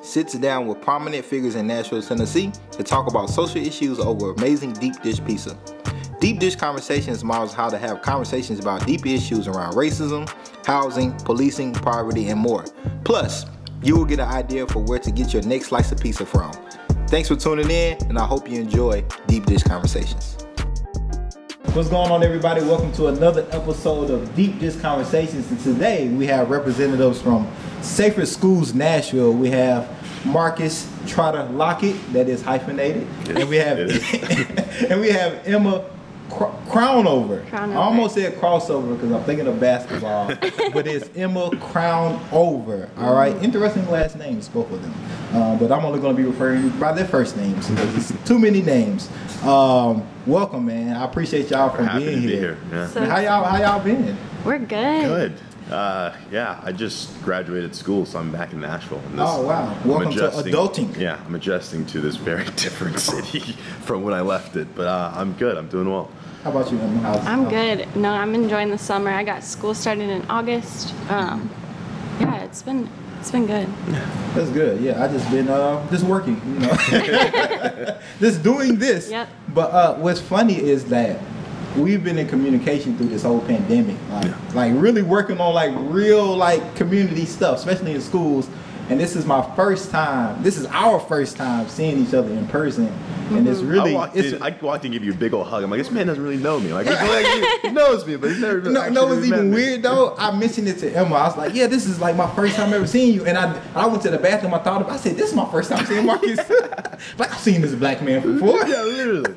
sits down with prominent figures in Nashville, Tennessee to talk about social issues over amazing deep dish pizza. Deep Dish Conversations models how to have conversations about deep issues around racism, housing, policing, poverty, and more. Plus, you will get an idea for where to get your next slice of pizza from. Thanks for tuning in, and I hope you enjoy Deep Dish Conversations. What's going on, everybody? Welcome to another episode of Deep Dish Conversations. And today we have representatives from Safer Schools Nashville. We have Marcus Trotter Lockett, that is hyphenated, and we have and we have Emma Cr- Crownover. Crownover. I almost said crossover because I'm thinking of basketball, but it's Emma Crownover. All right, interesting last names, both of them. Um, but I'm only going to be referring by their first names because it's too many names. Um, welcome, man. I appreciate y'all for Happy being here. here. Yeah. So- how y'all how y'all been? We're good. Good. Uh, yeah, I just graduated school, so I'm back in Nashville. And Oh, wow. I'm Welcome to adulting. Yeah, I'm adjusting to this very different city from when I left it. But uh, I'm good. I'm doing well. How about you, How's, I'm how- good. No, I'm enjoying the summer. I got school started in August. Um, yeah, it's been it's been good. That's good. Yeah, I just been uh just working, you know, just doing this. Yep. But uh, what's funny is that we've been in communication through this whole pandemic, like, Yeah. like really working on like real like community stuff, especially in schools. And this is my first time. This is our first time seeing each other in person, and mm-hmm. it's really I walked it's in. I walked in, and give you a big old hug. I'm like, this man doesn't really know me. Like, like, he, he knows me, but he's never. No, no, it's really even me. weird though. I mentioned it to Emma. I was like, "Yeah, this is like my first time ever seeing you." And I, I went to the bathroom. I thought, about, I said, "This is my first time seeing Marcus." like I've seen this black man before. Yeah, literally.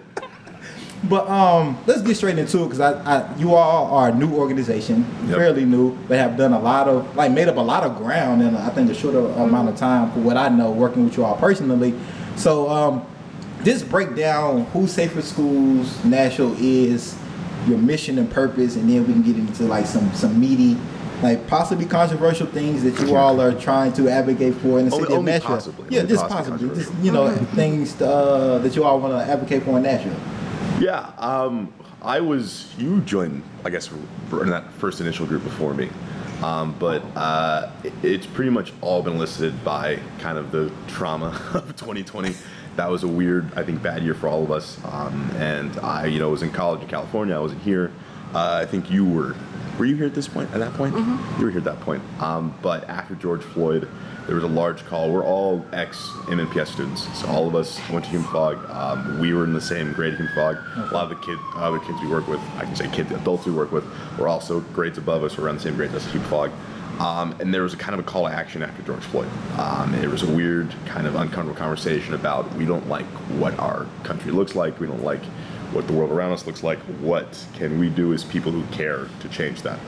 But um, let's get straight into it because I, I, you all are a new organization, Yep. fairly new, but have done a lot of, like, made up a lot of ground in I think a shorter amount of time for what I know, working with you all personally. So um, just break down who Safer Schools Nashville is, your mission and purpose, and then we can get into like some some meaty. Like possibly controversial things that you all are trying to advocate for in the Only- city of only Nashville. possibly, Yeah, only just possibly possibly, just you know, things uh, that you all want to advocate for in Nashville. Yeah, um, I was. You joined, I guess, in that first initial group before me, um, but uh, it- it's pretty much all been listed by kind of the trauma of 2020. That was a weird, I think, bad year for all of us. Um, and I, you know, was in college in California. I wasn't here. Uh, I think you were. Were you here at this point? At that point, Mhm. you were here at that point. Um, but after George Floyd, there was a large call. We're all ex MNPS students, so all of us went to Hume Fogg. Um, we were in the same grade at Hume Fogg. A lot of the kid, other kids we work with, I can say kids, adults we work with, were also grades above us. We're around the same grade as Hume Fogg. Um, and there was a kind of a call to action after George Floyd. Um, it was a weird, kind of uncomfortable conversation about we don't like what our country looks like. We don't like what the world around us looks like. What can we do as people who care to change that?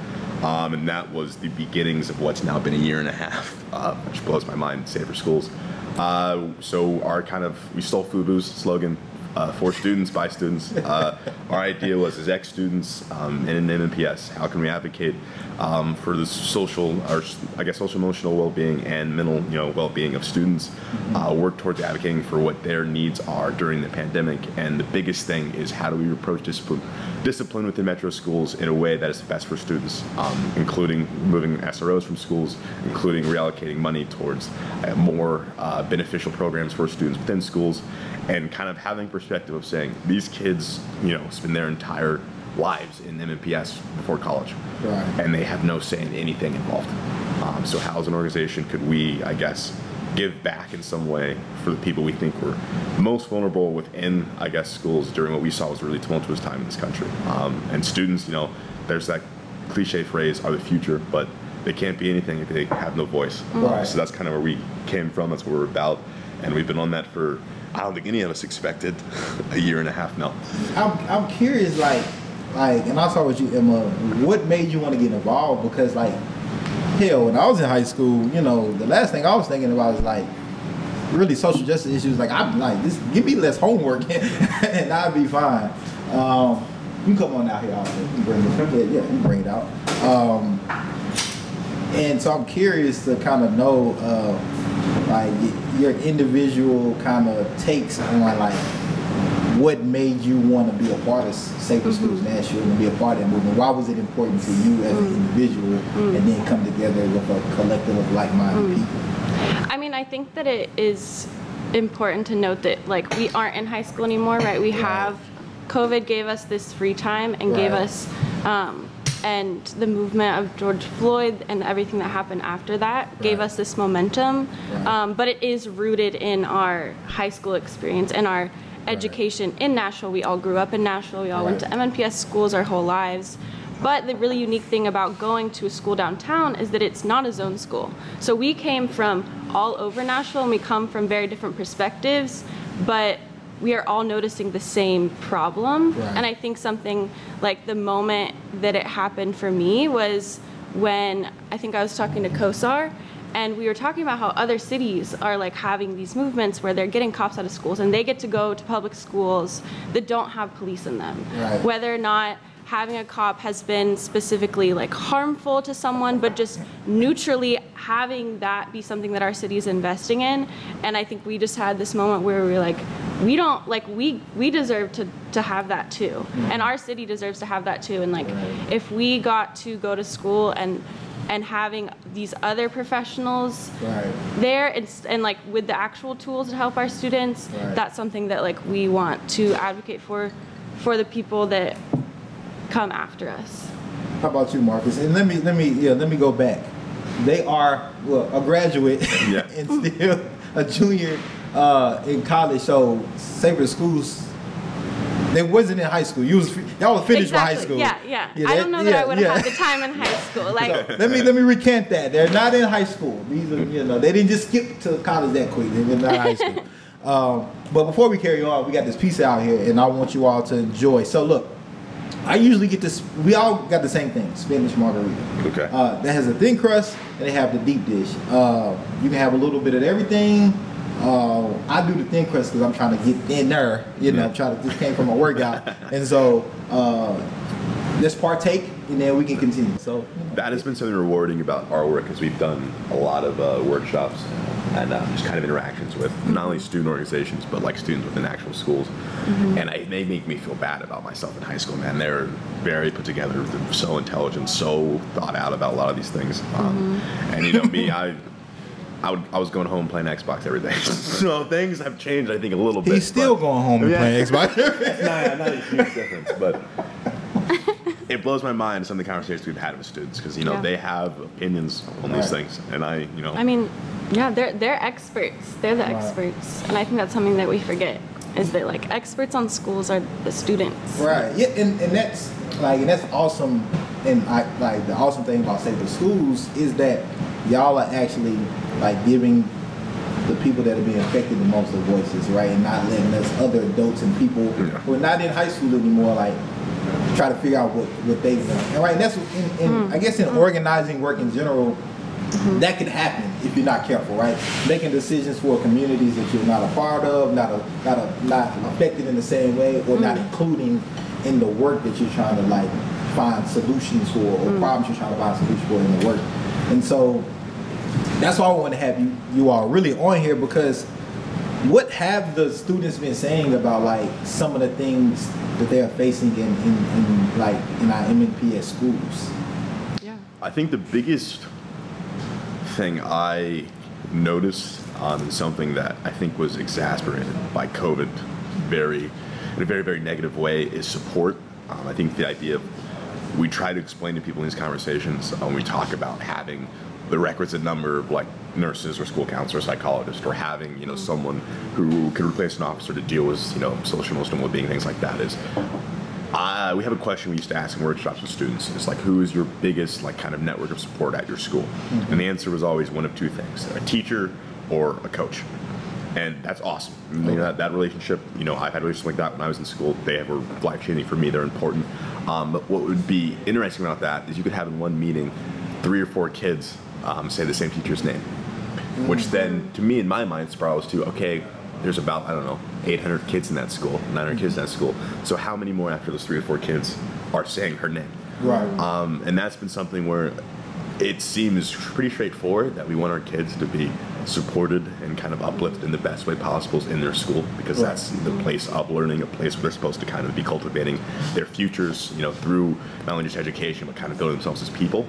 Um, and that was the beginnings of what's now been a year and a half, uh, which blows my mind. Save Safer schools. Uh, so our kind of we stole FUBU's slogan. Uh, for students, by students. Uh, our idea was as ex-students um, and in MNPS, how can we advocate um, for the social, or I guess social emotional well-being and mental, you know, well-being of students. Uh, work towards advocating for what their needs are during the pandemic. And the biggest thing is how do we approach discipline, discipline within metro schools in a way that is best for students, um, including moving SROs from schools, including reallocating money towards uh, more uh, beneficial programs for students within schools, and kind of having perspective of saying these kids, you know, spend their entire lives in MNPS before college, Right. and they have no say in anything involved. Um, so, how as an organization could we, I guess, give back in some way for the people we think were most vulnerable within, I guess, schools during what we saw was a really tumultuous time in this country. Um, and students, you know, there's that cliche phrase, are the future, but they can't be anything if they have no voice. Right. So that's kind of where we came from. That's what we're about, and we've been on that for. I don't think any of us expected a year and a half now. I'm I'm curious, like, like, and I'll start with you, Emma. What made you want to get involved? Because, like, hell, when I was in high school, you know, the last thing I was thinking about was like, really social justice issues, like I'm like, this, give me less homework and I'll be fine. Um, you come on out here, also. You bring it. Yeah, you bring it out. Um, and so I'm curious to kind of know, uh, like your individual kind of takes on like what made you want to be a part of Safer mm-hmm. Schools Nashville and be a part of that movement. Why was it important to you as an mm. individual, and mm. then come together with a collective of like-minded mm. people? I mean, I think that it is important to note that like we aren't in high school anymore, right? We have COVID gave us this free time and gave us um, and the movement of George Floyd and everything that happened after that gave us this momentum. Right. Um, but it is rooted in our high school experience and our education in Nashville. We all grew up in Nashville. We all went to Right. MNPS schools our whole lives. But the really unique thing about going to a school downtown is that it's not a zone school. So we came from all over Nashville and we come from very different perspectives, but we are all noticing the same problem. Right. And I think something like the moment that it happened for me was when I think I was talking to Kosar and we were talking about how other cities are like having these movements where they're getting cops out of schools and they get to go to public schools that don't have police in them. Right. Whether or not having a cop has been specifically like harmful to someone, but just neutrally having that be something that our city is investing in. And I think we just had this moment where we were like, we don't like we we deserve to to have that too, mm. and our city deserves to have that too. And like, if we got to go to school and and having these other professionals Right. there and, and like with the actual tools to help our students Right. that's something that like we want to advocate for for the people that come after us How about you, Marcus? And let me let me yeah let me go back. They are well a graduate Yeah. and still a junior uh, in college. So Safer Schools. They wasn't in high school. You was y'all was finished with high school. yeah yeah, i that- don't know that yeah, i would have yeah. had the time in high school like So let me let me recant that. They're not in high school. These are you know they didn't just skip to college that quick. They're not in high school. Um, but before we carry on, we got this piece out here, and I want you all to enjoy. So look, I usually get this. We all got the same thing: spinach margarita. Okay. Uh, that has a thin crust, and they have the deep dish. Uh, you can have a little bit of everything. Uh, I do the thin crust because I'm trying to get in there. You know, Yeah. try to. This came from a workout, and so uh, let's partake, and then we can continue. So That has been something rewarding about our work is we've done a lot of uh, workshops and uh, just kind of interactions with not only student organizations but like students within actual schools, and I, they make me feel bad about myself in high school. Man, they're very put together, they're so intelligent, so thought out about a lot of these things. Um, and you know me, I. I, would, I was going home playing Xbox every day, so things have changed. I think a little bit. he's still but- going home and Yeah. playing Xbox. not, not a huge difference, but it blows my mind some of the conversations we've had with students because you know Yeah. they have opinions on these things, and I, you know, i mean yeah they're they're experts they're the Right. experts and i think that's something that we forget is that like experts on schools are the students Right. Yeah, and, and that's like and that's awesome. And I like the awesome thing about Safer Schools is that y'all are actually like giving the people that are being affected the most of voices, right? And not letting us other adults and people Yeah. who are not in high school anymore, like try to figure out what, what they want. And right, and that's in, in mm. I guess in mm. organizing work in general, mm-hmm. that can happen if you're not careful, right? Making decisions for communities that you're not a part of, not a, not a, not affected in the same way, or not mm. including in the work that you're trying to like find solutions for, or problems you're trying to find solutions for in the work. And so that's why I want to have you you all really on here because what have the students been saying about like some of the things that they are facing in, in, in like in our MNPS schools? yeah I think the biggest thing I noticed um, something that I think was exacerbated by COVID very in a very very negative way is support. Um, I think the idea of we try to explain to people in these conversations uh, when we talk about having the requisite number of like nurses or school counselors, psychologists, or having you know someone who could replace an officer to deal with you know social emotional well-being things like that is uh, we have a question we used to ask in workshops with students. It's like, who is your biggest like kind of network of support at your school? And the answer was always one of two things: a teacher or a coach. And that's awesome. You know, that, that relationship, you know, I've had relationships like that when I was in school. They were life changing for me. They're important. Um, but what would be interesting about that is you could have in one meeting three or four kids um, say the same teacher's name. which then, to me, in my mind, spirals to okay, there's about I don't know 800 kids in that school, 900 kids in that school. So how many more after those three or four kids are saying her name? Right. Um, and that's been something where it seems pretty straightforward that we want our kids to be supported and kind of uplifted in the best way possible in their school because Right. that's the place of learning, a place where they're supposed to kind of be cultivating their futures, you know, through not only just education but kind of building themselves as people.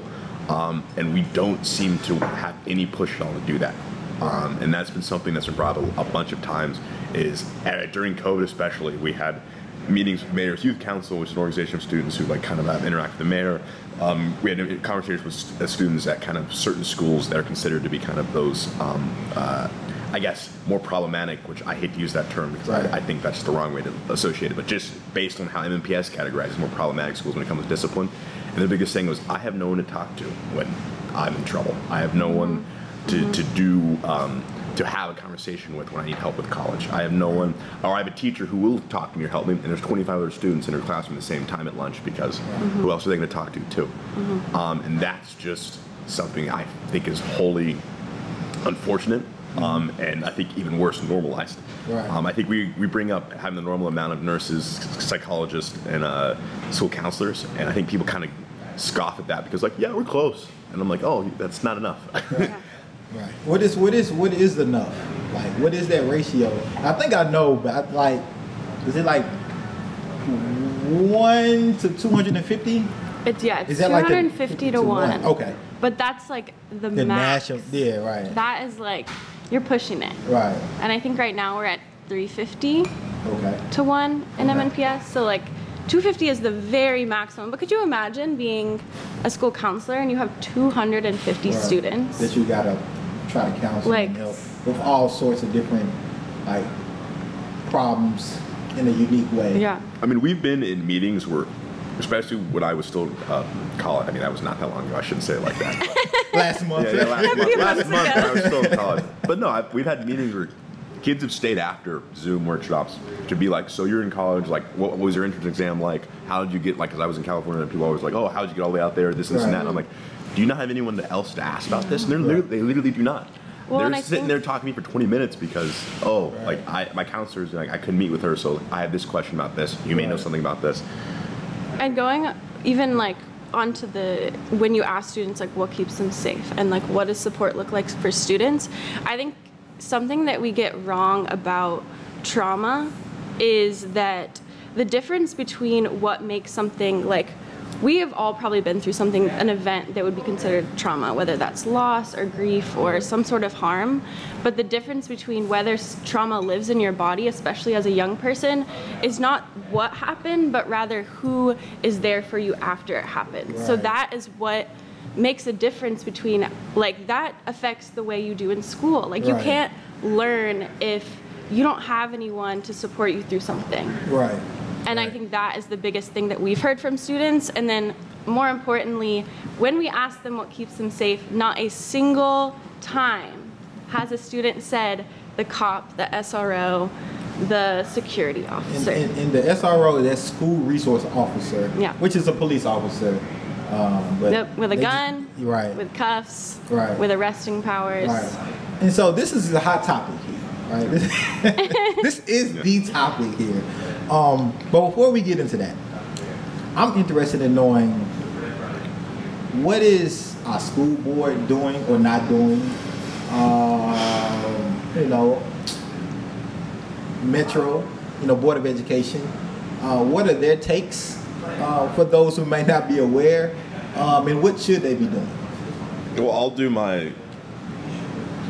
Um, and we don't seem to have any push at all to do that. Um, and that's been something that's been brought up a, a bunch of times. Is uh, during COVID especially, we had meetings with Mayor's Youth Council, which is an organization of students who like kind of have interact with the mayor. Um, we had conversations with st- uh, students at kind of certain schools that are considered to be kind of those, um, uh, I guess, more problematic. Which I hate to use that term because Right. I, I think that's the wrong way to associate it. But just based on how MNPS categorizes more problematic schools when it comes to discipline, and the biggest thing was I have no one to talk to when I'm in trouble. I have no one to, to do um, to have a conversation with when I need help with college. I have no one, or I have a teacher who will talk to me or help me, and there's 25 other students in her classroom at the same time at lunch because who else are they going to talk to too? Um, and that's just something I think is wholly unfortunate. Um, and I think even worse, normalized. Right. Um, I think we, we bring up having the normal amount of nurses, psychologists, and uh, school counselors, and I think people kind of scoff at that because like, yeah, we're close, and I'm like, oh, that's not enough. Right. What is what is what is enough? Like what is that ratio? I think I know, but I, like, is it like one to two hundred and fifty? It's yeah, it's Is that like the- 250 to, one. Okay. But that's like the, The max. national, yeah, right, That is like you're pushing it. right, And I think right now we're at 350 okay. to one in Okay. MNPS. So like 250 is the very maximum. But could you imagine being a school counselor and you have 250 Right. students? that you gotta try to counsel Like- and help with all sorts of different like problems in a unique way. yeah. I mean, we've been in meetings where, especially when I was still uh, college. I mean, that was not that long ago. I shouldn't say it like that. Last month. Yeah, yeah, last month, last month I was still in college. But no, I've, we've had meetings where kids have stayed after Zoom workshops to be like, so you're in college, like, what was your entrance exam like? How did you get, like, because I was in California and people always like, oh, how did you get all the way out there, this, this, and that. And I'm like, do you not have anyone else to ask about this? And they're literally, they literally do not. Well, they're sitting think- there talking to me for 20 minutes because, oh, Right. like, I, my counselor's like, I couldn't meet with her, so I have this question about this. You may know something about this. And going even like onto the when you ask students like what keeps them safe and like what does support look like for students, I think something that we get wrong about trauma is that the difference between what makes something like we have all probably been through something an event that would be considered trauma whether that's loss or grief or some sort of harm. But the difference between whether trauma lives in your body especially as a young person is not what happened but rather who is there for you after it happened. So that is what makes a difference between like that affects the way you do in school like you can't learn if you don't have anyone to support you through something Right. and I think that is the biggest thing that we've heard from students. And then, more importantly, when we ask them what keeps them safe, not a single time has a student said the cop, the SRO, the security officer. and, and the SRO, that's school resource officer, Yeah. which is a police officer. Um, but Yep, with a they ju- gun, right? with cuffs, Right. with arresting powers. Right. And so this is a hot topic here, right? This, this is the topic here. Um, but before we get into that, I'm interested in knowing what is our school board doing or not doing. Um, you know, Metro, you know, Board of Education. Uh, what are their takes uh, for those who may not be aware, um, and what should they be doing? Well, I'll do my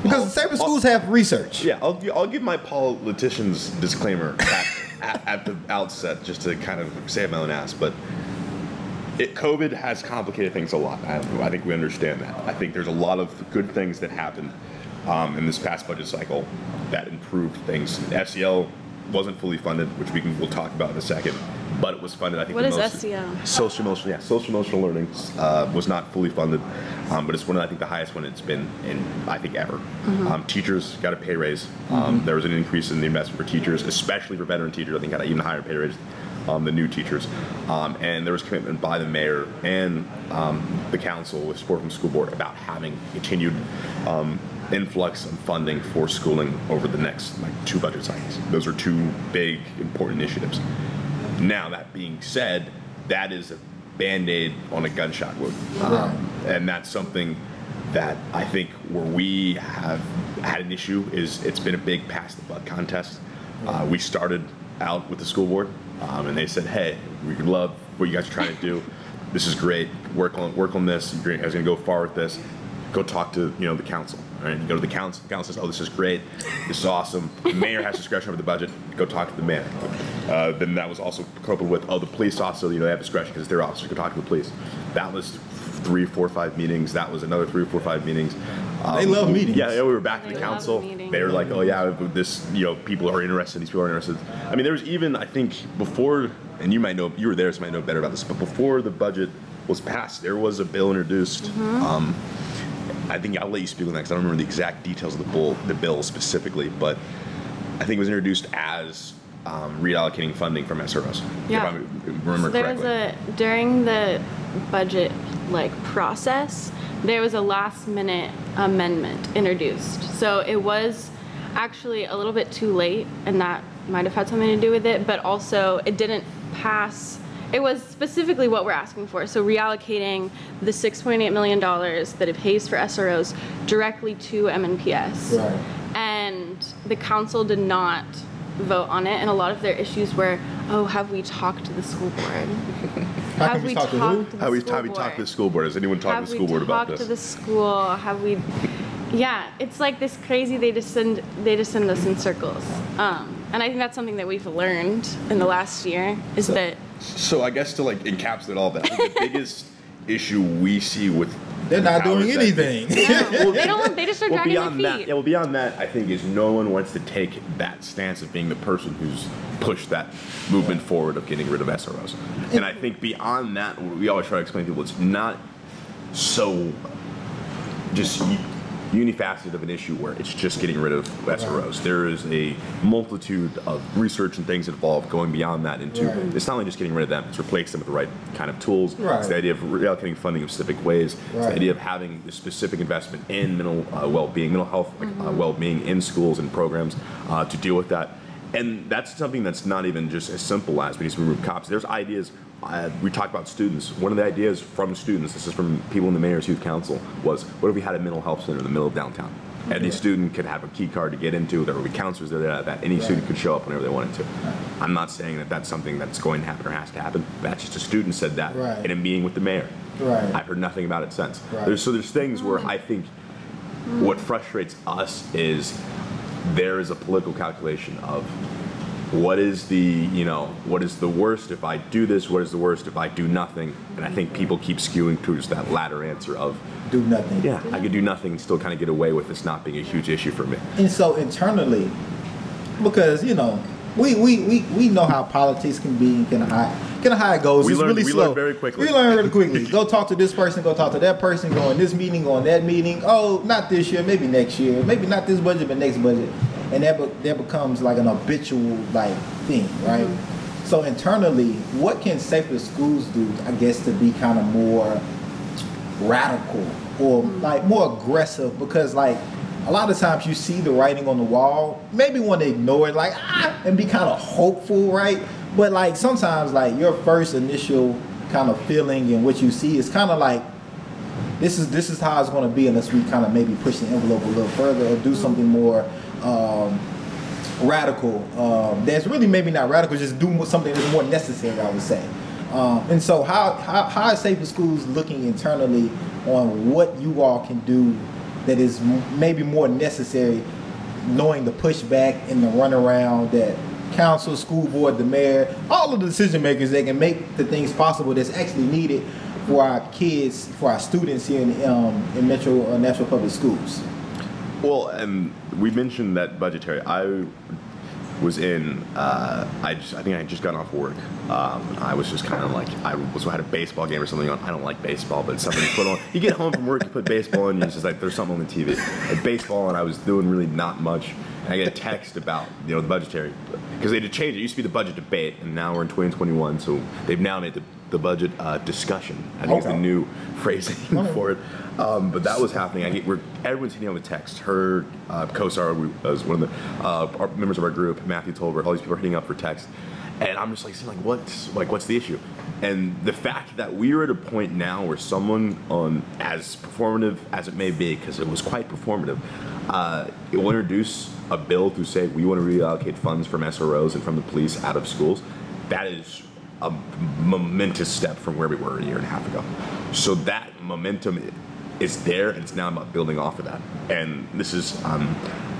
Because the certain schools have research. Yeah, I'll, I'll give my politician's disclaimer at, at, at the outset just to kind of save my own ass. But it, COVID has complicated things a lot. I, I think we understand that. I think there's a lot of good things that happened um, in this past budget cycle that improved things. SEL wasn't fully funded, which we can we'll talk about in a second. But it was funded. I think. What the is most- SEL? Social emotional, yeah, social emotional learning uh, was not fully funded, um, but it's one of I think the highest one it's been in I think ever. Um, teachers got a pay raise. Um, There was an increase in the investment for teachers, especially for veteran teachers. I think got an even higher pay raise um, than new teachers. Um, and there was commitment by the mayor and um, the council with support from the school board about having continued um, influx of funding for schooling over the next like two budget cycles. Those are two big important initiatives. Now that being said, that is a band-aid on a gunshot wound, um, and that's something that I think where we have had an issue is it's been a big pass the buck contest. Uh, we started out with the school board, um, and they said, "Hey, we love what you guys are trying to do. This is great. Work on work on this. You guys are gonna go far with this. Go talk to you know the council. All right, you go to the council. The council says, "Oh, this is great. This is awesome." The mayor has discretion over the budget. Go talk to the mayor. Uh, then that was also coupled with, "Oh, the police also you know they have discretion because they're officers. Go talk to the police." That was three, four, five meetings. That was another three, four, five meetings. Um, They love meetings. Yeah, yeah, we were back to They the council. meetings. They were like, "Oh yeah, this you know people are interested. These people are interested." I mean, there was even I think before, and you might know you were there, so you might know better about this. But before the budget was passed, there was a bill introduced. Um, I think I'll let you speak on that because I don't remember the exact details of the bill, the bill specifically, but I think it was introduced as um, reallocating funding from SROs. Yeah. If I remember So there was a during the budget like process, there was a last minute amendment introduced. So it was actually a little bit too late, and that might have had something to do with it. But also, it didn't pass. It was specifically what we're asking for. So reallocating the 6.8 million dollars that it pays for SROs directly to MNPS Right. and the council did not vote on it and a lot of their issues were oh have we talked to the school board How have we we talk to who? the How we, school how we talk to the board? school board? Has anyone talked have to the school board about this? Have we about talked this? to the school have we yeah it's like this crazy they just send they just send us in circles um, and i think that's something that we've learned in the last year is that So I guess to like encapsulate all that, the biggest issue we see with They're the not doing powers that be- anything. no, they don't want they just start Well, dragging their beyond feet that, yeah. Well, beyond that, I think is no one wants to take that stance of being the person who's pushed that movement forward of getting rid of SROs. And I think beyond that, we always try to explain to people it's not so just u- unifaceted of an issue where it's just getting rid of SROs. There is a multitude of research and things involved going beyond that into Right. it's not only just getting rid of them, it's replacing them with the right kind of tools. Right. It's the idea of reallocating funding in specific ways. It's the idea of having the specific investment in mental uh, well-being, mental health like, uh, well-being in schools and programs uh, to deal with that. And that's something that's not even just as simple as we need to remove cops. There's ideas. Uh, we talked about students. One of the ideas from students, this is from people in the mayor's youth council, was what if we had a mental health center in the middle of downtown? Any student could have a key card to get into. There would be counselors there that, that any student could show up whenever they wanted to. I'm not saying that that's something that's going to happen or has to happen. That's just a student said that Right. in a meeting with the mayor. Right. I've heard nothing about it since. Right. There's, so there's things where I think what frustrates us is there is a political calculation of what is the you know what is the worst if I do this, what is the worst if I do nothing, and I think people keep skewing towards that latter answer of Do nothing. yeah I could do nothing and still kind of get away with this not being a huge issue for me. And so internally, because you know, we we, we, we know how politics can be and can how can how it goes. We it's learn- really we slow. learn very quickly. We learn really quickly. go talk to this person. Go talk to that person. Go in this meeting. Go in that meeting. Oh, not this year. Maybe next year. Maybe not this budget, but next budget. And that be, that becomes like an habitual like thing, right? So internally, what can safer schools do? I guess to be kind of more radical or like more aggressive because like a lot of times you see the writing on the wall maybe want to ignore it like ah and be kind of hopeful right but like sometimes like your first initial kind of feeling and what you see is kind of like this is this is how it's going to be unless we kind of maybe push the envelope a little further or do something more um, radical. Um, that's really maybe not radical, just do something that's more necessary, I would say. Um, and so, how, how how is Safer Schools looking internally on what you all can do that is maybe more necessary, knowing the pushback and the runaround that council, school board, the mayor, all of the decision makers that can make the things possible that's actually needed for our kids, for our students here in um, in Metro uh, Nashville Public Schools. Well, and we mentioned that budgetary. I was in. Uh, I just, I think I just gotten off work. Um, I was just kind of like I was had a baseball game or something on. I don't like baseball, but something you put on. You get home from work, you put baseball on, it's just like there's something on the TV. Like baseball, and I was doing really not much. I get a text about you know the budgetary because they had to change it. It used to be the budget debate, and now we're in 2021, so they've now made the, the budget uh, discussion. I think it's the new phrasing for it. Um, but that was happening. I get, we're, everyone's hitting on the text. Her uh, co-star was one of the uh, our members of our group, Matthew Tolbert. All these people are hitting up for text, and I'm just like, saying, like, what's like, what's the issue? And the fact that we are at a point now where someone on as performative as it may be, because it was quite performative, uh, it will introduce a bill to say we want to reallocate funds from SROs and from the police out of schools. That is a momentous step from where we were a year and a half ago. So that momentum is there, and it's now about building off of that. And this is, um,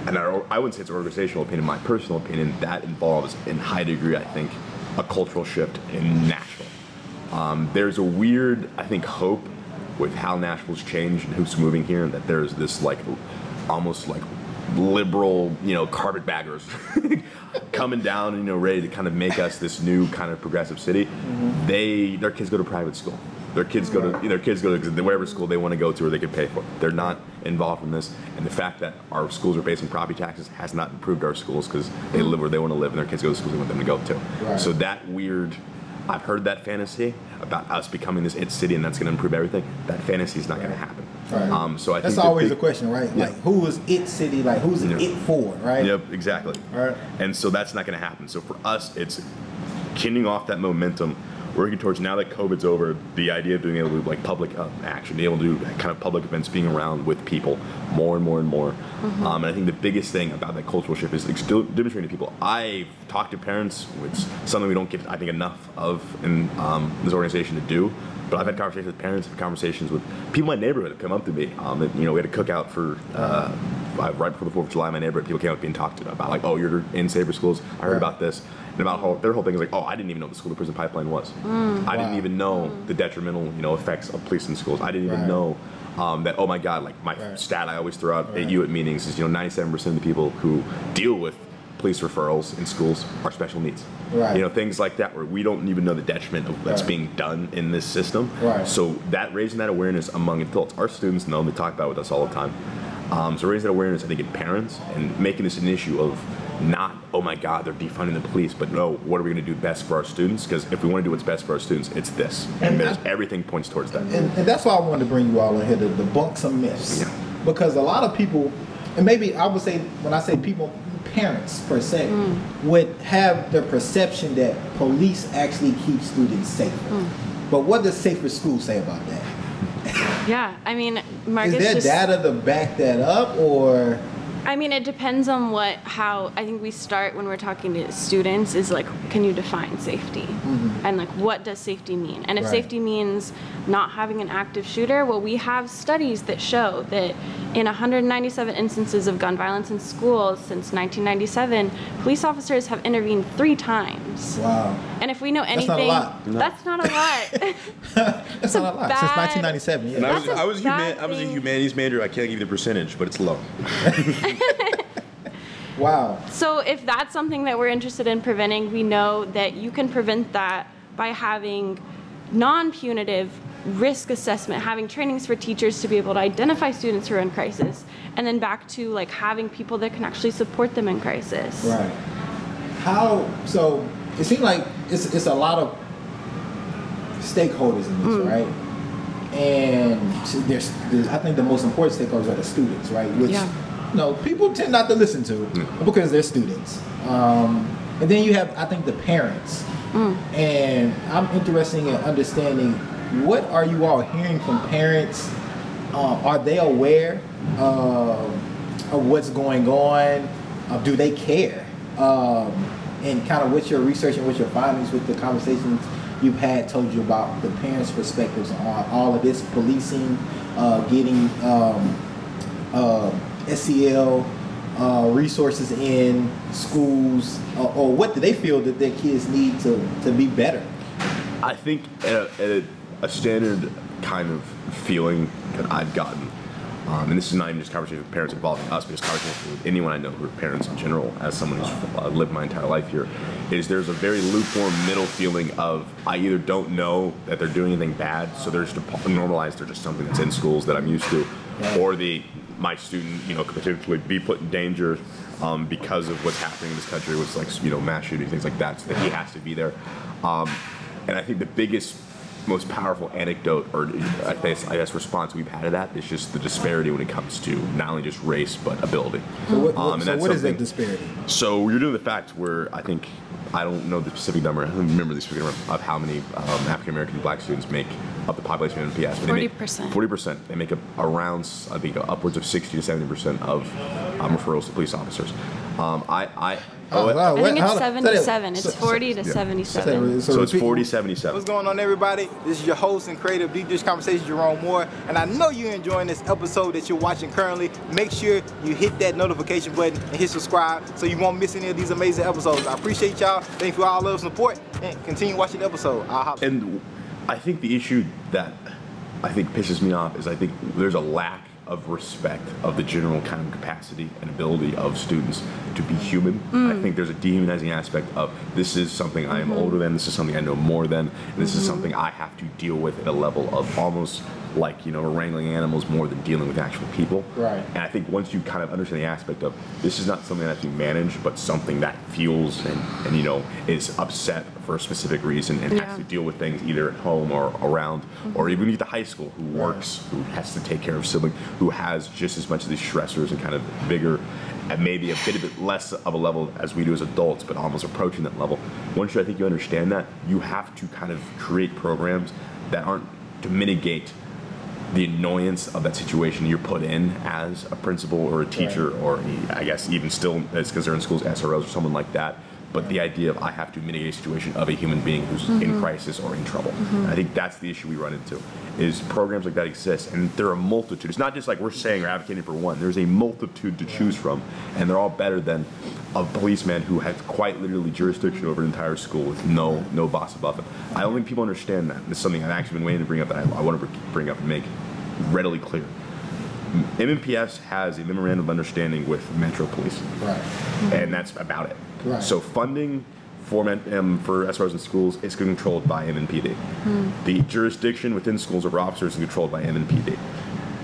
and I, I wouldn't say it's an organizational opinion, my personal opinion, that involves in high degree, I think, a cultural shift in Nashville. Um, there's a weird, I think, hope with how Nashville's changed and who's moving here and that there's this like almost like liberal, you know, carpetbaggers coming down, you know, ready to kind of make us this new kind of progressive city. Mm-hmm. They their kids go to private school. Their kids go to their kids go to whatever school they want to go to or they can pay for. They're not involved in this, and the fact that our schools are based on property taxes has not improved our schools because they live where they want to live and their kids go to schools they want them to go to. Right. So that weird I've heard that fantasy about us becoming this it city and that's going to improve everything. That fantasy is not going to happen. Right. Um, so I That's the always the question, right? Yeah. Like, who is it city? Like, who's it Yeah. it for, right? Yep, exactly. Right. And so that's not going to happen. So for us, it's kinning off that momentum, working towards now that COVID's over, the idea of being able to do like public uh, action, being able to do kind of public events, being around with people more and more and more. Um, and I think the biggest thing about that cultural shift is demonstrating to people. I've talked to parents, which something we don't get, I think, enough of in um, this organization to do. But I've had conversations with parents, conversations with people in my neighborhood have come up to me. Um, and, you know, we had a cookout for uh, right before the Fourth of July. in My neighborhood, people came up being talked to about like, oh, you're in Safer schools. I heard Right. about this, and about their whole thing is like, oh, I didn't even know what the school to prison pipeline was. I didn't even know the detrimental, you know, effects of police in schools. I didn't even Right. know. Um, that oh my god like my Right. stat I always throw out Right. at you at meetings is you know 97% of the people who deal with police referrals in schools are special needs Right. you know things like that where we don't even know the detriment of that's Right. being done in this system Right. so that raising that awareness among adults our students know and they talk about it with us all the time um, so raising that awareness i think in parents and making this an issue of not oh my god they're defunding the police but no what are we going to do best for our students because if we want to do what's best for our students it's this and, And I- everything points towards that And, and that's why I wanted to bring you all in here to debunk some myths. Yeah. Because a lot of people, and maybe I would say, when I say people, parents per se, mm. would have the perception that police actually keep students safer. Mm. But what does Safer School say about that? Yeah, I mean, Marcus Is there just. data to back that up, or I mean, it depends on what, how, I think we start when we're talking to students is like, can you define safety? Mm-hmm. And like, what does safety mean? And if Right. safety means not having an active shooter, well, we have studies that show that in 197 instances of gun violence in schools since 1997, police officers have intervened three times. wow, And if we know anything, That's not a anything, lot. that's not a lot. that's a not a lot bad- since 1997. Yeah. And I was, That's a I was, bad huma- I was a thing. humanities major. I can't give you the percentage, but it's low. Wow. So if that's something that we're interested in preventing, we know that you can prevent that by having non-punitive risk assessment, having trainings for teachers to be able to identify students who are in crisis, and then back to like having people that can actually support them in crisis. Right. How so? It seems like it's it's a lot of stakeholders in this, mm-hmm. right? And there's, there's, I think the most important stakeholders are the students, right? Which Yeah. You know people tend not to listen to because they're students. Um, and then you have, I think, the parents. And I'm interested in understanding what are you all hearing from parents? Uh, are they aware uh, of what's going on? Uh, do they care? Um, and kind of what's your research and what's your findings with the conversations you've had told you about the parents' perspectives on all of this policing, uh, getting um, uh, SEL uh, resources in schools, uh, or what do they feel that their kids need to, to be better? I think at a, at a, a standard kind of feeling that I've gotten, um, and this is not even just conversation with parents involving us, but just conversation with anyone I know who are parents in general, as someone who's uh, lived my entire life here, is there's a very lukewarm middle feeling of I either don't know that they're doing anything bad, so they're just normalized, they're just something that's in schools that I'm used to, or the my student, you know, could potentially be put in danger um, because of what's happening in this country, with like you know mass shootings, things like that, so that he has to be there. Um, and I think the biggest most powerful anecdote or I guess, I guess response we've had to that is just the disparity when it comes to not only just race but ability. So what, Um, and so what is that disparity? So you're doing the fact where I think I don't know the specific number. I don't remember the specific number of how many um, African American black students make up the population of NPS. but 40%. 40%. They make up around I think upwards of 60 to 70 percent of um, referrals to police officers. Um, I I Oh, wow. I think it's 77. It's 40 to yeah. 77. so it's repeat- 40 77. What's going on, everybody? This is your host and creative Deep Dish Conversation, Jerome Moore, and I know you're enjoying this episode that you're watching currently. Make sure you hit that notification button and hit subscribe so you won't miss any of these amazing episodes. I appreciate y'all. Thank you for all love and support, and continue watching the episode. And I think the issue that I think pisses me off is I think there's a lack of respect of the general kind of capacity and ability of students to be human. I mm. think there's a dehumanizing aspect of this is something I am mm-hmm. older than, this is something I know more than, and this is mm-hmm. something I have to deal with at a level of almost like, you know, wrangling animals more than dealing with actual people. Right. And I think once you kind of understand the aspect of this is not something that you manage, but something that feels and, and you know is upset for a specific reason and Yeah. has to deal with things either at home or around, mm-hmm. or even at the high school who works, who has to take care of sibling, who has just as much of these stressors and kind of bigger, and maybe a bit, a bit less of a level as we do as adults, but almost approaching that level. Once you, I think you understand that, you have to kind of create programs that aren't to mitigate the annoyance of that situation you're put in as a principal or a teacher or I guess even still as because they're in schools SROs or someone like that. But the idea of I have to mitigate a situation of a human being who's in mm-hmm. crisis or in trouble. And I think that's the issue we run into is programs like that exist and there are a multitude. It's not just like we're saying or advocating for one. There's a multitude to choose from and they're all better than a policeman who has quite literally jurisdiction over an entire school with no no boss above him. I don't think people understand that. It's something I've actually been waiting to bring up that I, I want to bring up and make readily clear. MNPS has a memorandum of understanding with Metro Police, right. and that's about it. Right. So funding for um, for SROs in schools is controlled by MNPD. The jurisdiction within schools over officers is controlled by MNPD.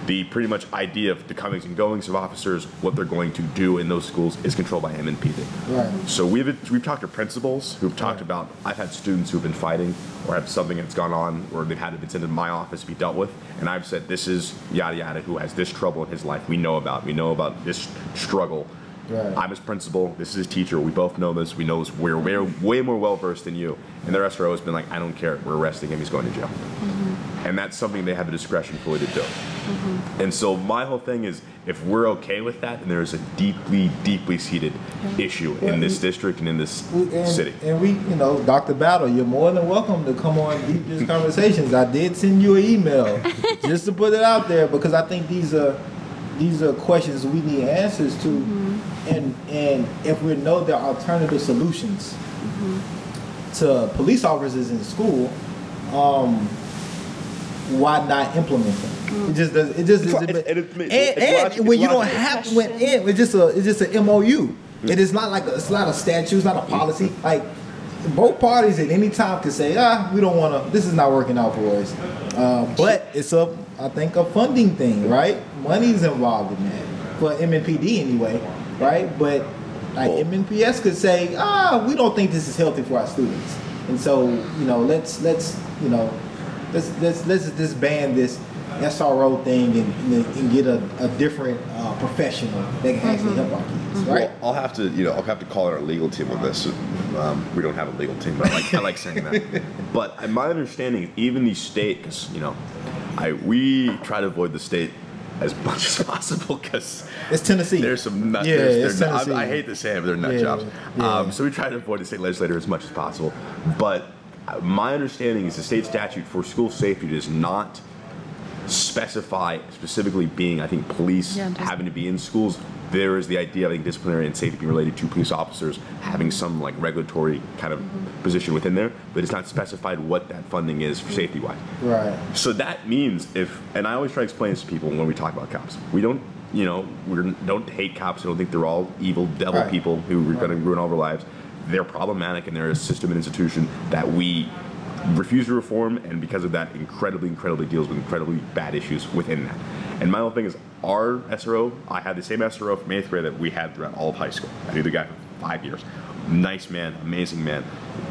The pretty much idea of the comings and goings of officers, what they're going to do in those schools, is controlled by MNPD. Right. So we've we've talked to principals who've talked about. I've had students who've been fighting or have something that's gone on, or they've had it been sent in my office to be dealt with, and I've said this is yada yada who has this trouble in his life. We know about. We know about this struggle. Right. I'm his principal. This is his teacher. We both know this. We know this. We're, we're way more well versed than you. And their SRO has been like, I don't care. We're arresting him. He's going to jail. Mm-hmm. And that's something they have the discretion fully to do. Mm-hmm. And so my whole thing is, if we're okay with that, then there is a deeply, deeply seated issue in this you- district and in this We- and, city. And we, you know, Dr. Battle, you're more than welcome to come on Deep Dish Conversations. I did send you an email just to put it out there because I think these are these are questions we need answers to, mm-hmm. And and if we know there are alternative solutions to police officers in school, um, why not implement them? It just does. It just It's is. lo- And, it's- it's- and, it's logic- when it's you don't logical. have to, when it, it's just a it's just a MOU. It is not like a, it's not a statute. It's not a policy. Like both parties at any time can say, ah, we don't want to. This is not working out for us. Uh, but it's a I think a funding thing, right? Money's involved in that for MNPD anyway, right? But like MNPS could say, ah, we don't think this is healthy for our students, and so you know, let's let's you know, let's let's let's disband this SRO thing and, and, and get a, a different uh, professional that can actually help our kids, right? Well, I'll have to, you know, I'll have to call in our legal team on this. Um, we don't have a legal team, but I like, I like saying that. But my understanding, even the state, because you know, I we try to avoid the state as much as possible because It's Tennessee. there's some nut. Yeah, there's, it's Tennessee. I, I hate to say it, but they're nut Yeah, jobs. yeah. Um, so we try to avoid the state legislator as much as possible. But uh, my understanding is the state statute for school safety does not specify specifically being, I think, police Yeah, having to be in schools. There is the idea of I think, disciplinary and safety being related to police officers having some like regulatory kind of mm-hmm. position within there, but it's not specified what that funding is for safety wise. right. So that means if, and I always try to explain this to people when we talk about cops, we don't, you know, we don't hate cops. I don't think they're all evil devil Right. people who are going to ruin all of our lives. They're problematic and they're a system and institution that we refuse to reform, and because of that, incredibly, incredibly deals with incredibly bad issues within that. And my whole thing is, our SRO, I had the same SRO from eighth grade that we had throughout all of high school. I knew the guy for five years. nice man, amazing man.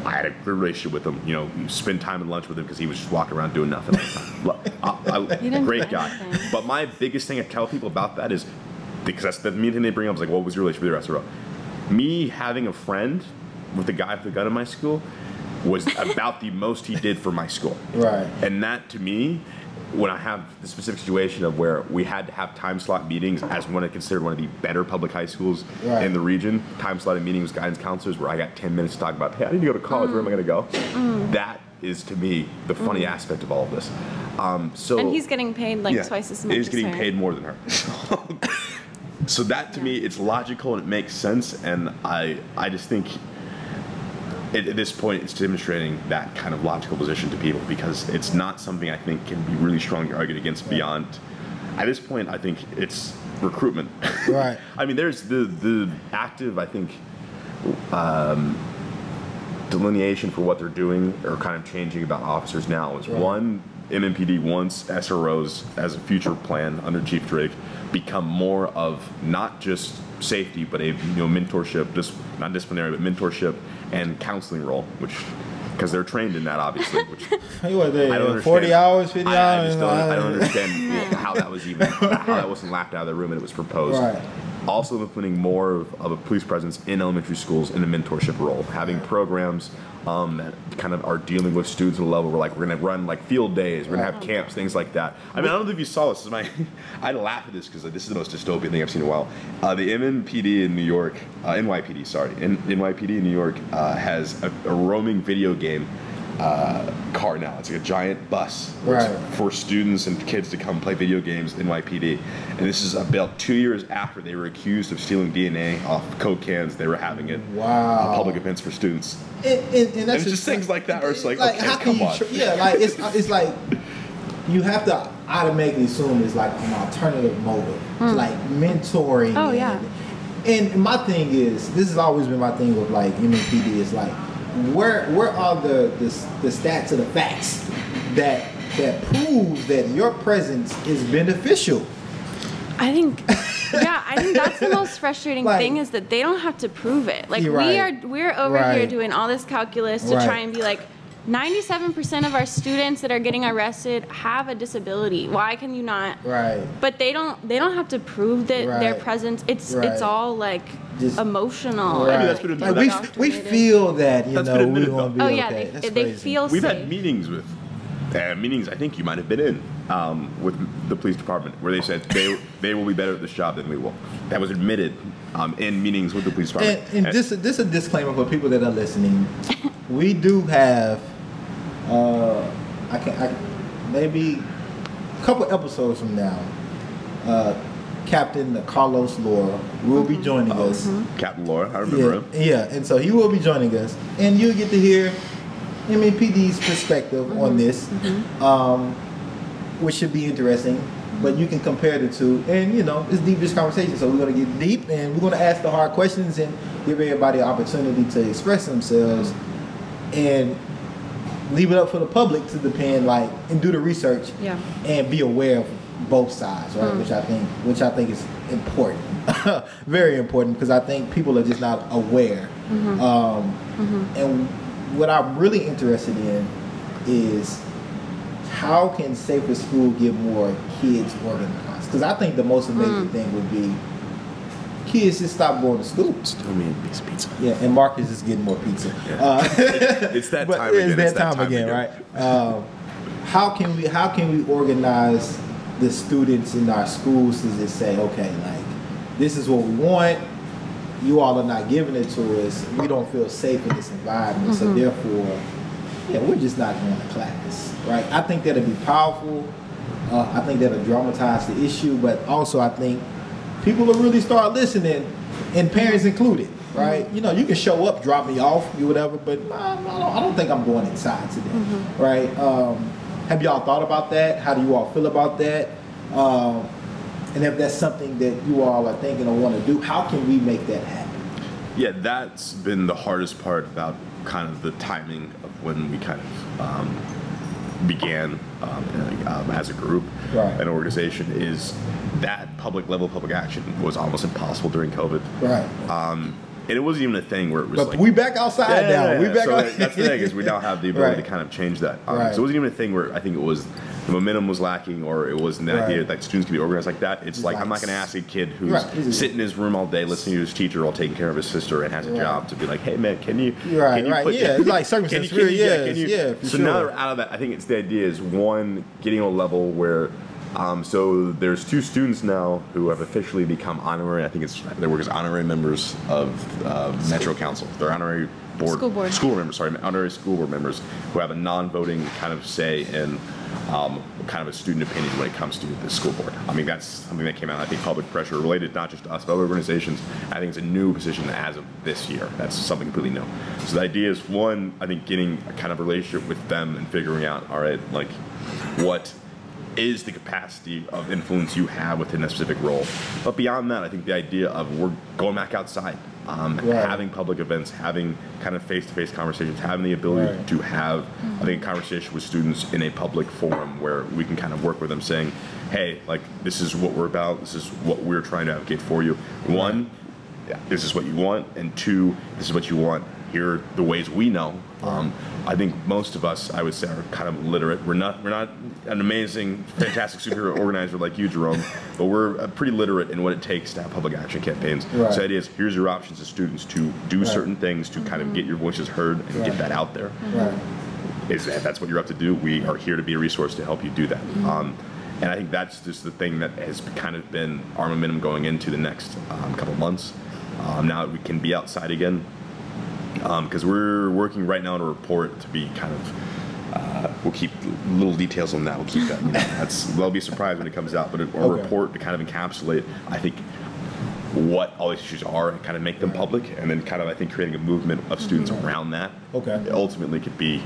I had a good relationship with him. You know, you spend time at lunch with him because he was just walking around doing nothing all the time. I- I- great guy. anything. But my biggest thing I tell people about that is because that's the main thing they bring up is like, what was your relationship with the rest of the row? Me having a friend with the guy with the gun in my school was about the most he did for my school. Right. And that to me, when I have the specific situation of where we had to have time slot meetings as one of considered one of the better public high schools Right. in the region, time slotted meetings with guidance counselors where I got 10 minutes to talk about, hey, I need to go to college, where am I going to go? That is to me the funny aspect of all of this. Um, so And he's getting paid like yeah, twice as much. He's as getting her. paid more than her. so that to me, it's logical and it makes sense. And I, I just think at, at this point, it's demonstrating that kind of logical position to people because it's not something I think can be really strongly argued against beyond. At this point, I think it's recruitment. Right. I mean, there's the the active, I think, um, delineation for what they're doing or kind of changing about officers now is Right. one MNPD wants SROs as a future plan under Chief Drake become more of not just safety but a you know mentorship just not disciplinary but mentorship and counseling role which because they're trained in that obviously which what they, I don't uh, understand. 40 hours, 50 I, I hours? just don't, I don't understand how that was even how that wasn't laughed out of the room and it was proposed. Right. Also implementing more of, of a police presence in elementary schools in a mentorship role, having programs um, that kind of are dealing with students at a level where like we're gonna run like field days, we're gonna have camps, things like that. I mean, I don't know if you saw this. this is my I laugh at this because this is the most dystopian thing I've seen in a while. Uh, the MNPD in New York, uh, NYPD, sorry, N- NYPD in New York uh, has a, a roaming video game uh, car now. It's like a giant bus Right. for students and kids to come play video games in NYPD. And this is about two years after they were accused of stealing DNA off Coke cans. They were having it Wow. uh, public events for students. And, and, and that's it's just things like that where it's like, okay, how come you on. tr- yeah, like it's it's like you have to automatically assume it's like an alternative motive, like mentoring. Oh, and, yeah. And my thing is, this has always been my thing with like MNPD is like, where where are the the, the stats or the facts that that proves that your presence is beneficial? I think, yeah, I think that's the most frustrating Like- thing is that they don't have to prove it. Like You're we are, we're over here doing all this calculus to Right. try and be like, 97% of our students that are getting arrested have a disability. Why can you not? Right. But they don't. They don't have to prove that their Right. presence. It's Right. it's all like Just- emotional. Right. and, that's been like, admitted. we, we feel that you That's know we're admitted, gonna be Oh okay. yeah, That's they, they crazy. feel We've safe. had meetings with uh, meetings I think you might have been in um, with the police department where they said they they will be better at this job than we will. That was admitted um, in meetings with the police And, department. and this this a disclaimer for people that are listening. we do have, uh, I can I, maybe a couple episodes from now, uh, Captain Carlos Laura will be joining us. Captain Laura, I remember him. Yeah, yeah, and so he will be joining us, and you'll get to hear MNPD's perspective on mm-hmm. this, mm-hmm. um, which should be interesting. But you can compare the two, and you know it's deep this conversation. So we're gonna get deep, and we're gonna ask the hard questions and give everybody an opportunity to express themselves, and leave it up for the public to depend, like, and do the research, Yeah. and be aware of both sides, right? Which mm. I think, which I think is important, very important, because I think people are just not aware. Mm-hmm. Um, And what I'm really interested in is how can Safer School get more kids organized? Because I think the most amazing thing would be kids just stop going to school. Still me and piece of pizza. Yeah, and Marcus is getting more pizza. Yeah. Uh, It's that time again. It's that, time, time again, right? Um, how can we how can we organize the students in our schools to just say, okay, like this is what we want. You all are not giving it to us. We don't feel safe in this environment, so therefore, yeah, we're just not going to class, right? I think that'll be powerful. Uh, I think that'll dramatize the issue, but also I think people will really start listening, and parents included, right? You know, you can show up, drop me off, you whatever, but I, I, don't, I don't think I'm going inside today, right? Um, have y'all thought about that? How do you all feel about that? Um, and if that's something that you all are thinking or want to do, how can we make that happen? Yeah, that's been the hardest part about kind of the timing of when we kind of um, began um, um, as a group, Right. an organization, is that public level public action was almost impossible during COVID. Right. Um, and it wasn't even a thing where it was But like we back outside Yeah, now. yeah, We yeah. back. So out- that's the thing is we now have the ability Right. to kind of change that. Um, Right. So it wasn't even a thing where I think it was the momentum was lacking or it wasn't the Right. idea that students can be organized like that. It's like, like I'm not going to ask a kid who's Right. sitting in his room all day listening to his teacher while taking care of his sister and has a Right. job to be like, hey man, can you? Right, can you right, put- yeah, it's like can you- circumstance can you- theory, can you- yeah, So now sure. that we're out of that, I think it's the idea is one getting a level where. Um, so there's two students now who have officially become honorary. I think it's they work as honorary members of uh, Metro Council. They're honorary board, School board. school members. Sorry, honorary school board members who have a non-voting kind of say in um, kind of a student opinion when it comes to the school board. I mean, that's something that came out. I think public pressure related not just to us but other organizations. I think it's a new position as of this year. That's something completely new. So the idea is one, I think getting a kind of relationship with them and figuring out, all right, like what is the capacity of influence you have within a specific role. But beyond that, I think the idea of we're going back outside, um, Right. having public events, having kind of face-to-face conversations, having the ability Right. to have, I think, a conversation with students in a public forum where we can kind of work with them, saying, "Hey, like this is what we're about. This is what we're trying to advocate for you." One, this is what you want, and two, this is what you want. Here are the ways we know. Um, I think most of us, I would say, are kind of literate. We're not, we're not an amazing, fantastic superhero organizer like you, Jerome, but we're uh, pretty literate in what it takes to have public action campaigns. Right. So the idea is, here's your options as students to do certain things to kind of get your voices heard and Right. get that out there Right. if that's what you're up to do, we are here to be a resource to help you do that. Um, and I think that's just the thing that has kind of been our momentum going into the next um, couple months. Um, now that we can be outside again, because we're working right now on a report to be kind of. Uh, we'll keep little details on that. We'll keep that. You know, that's they'll be surprised when it comes out. But a, a Okay. report to kind of encapsulate, I think, what all these issues are and kind of make them public, and then kind of I think creating a movement of students around that. Okay. Ultimately, could be,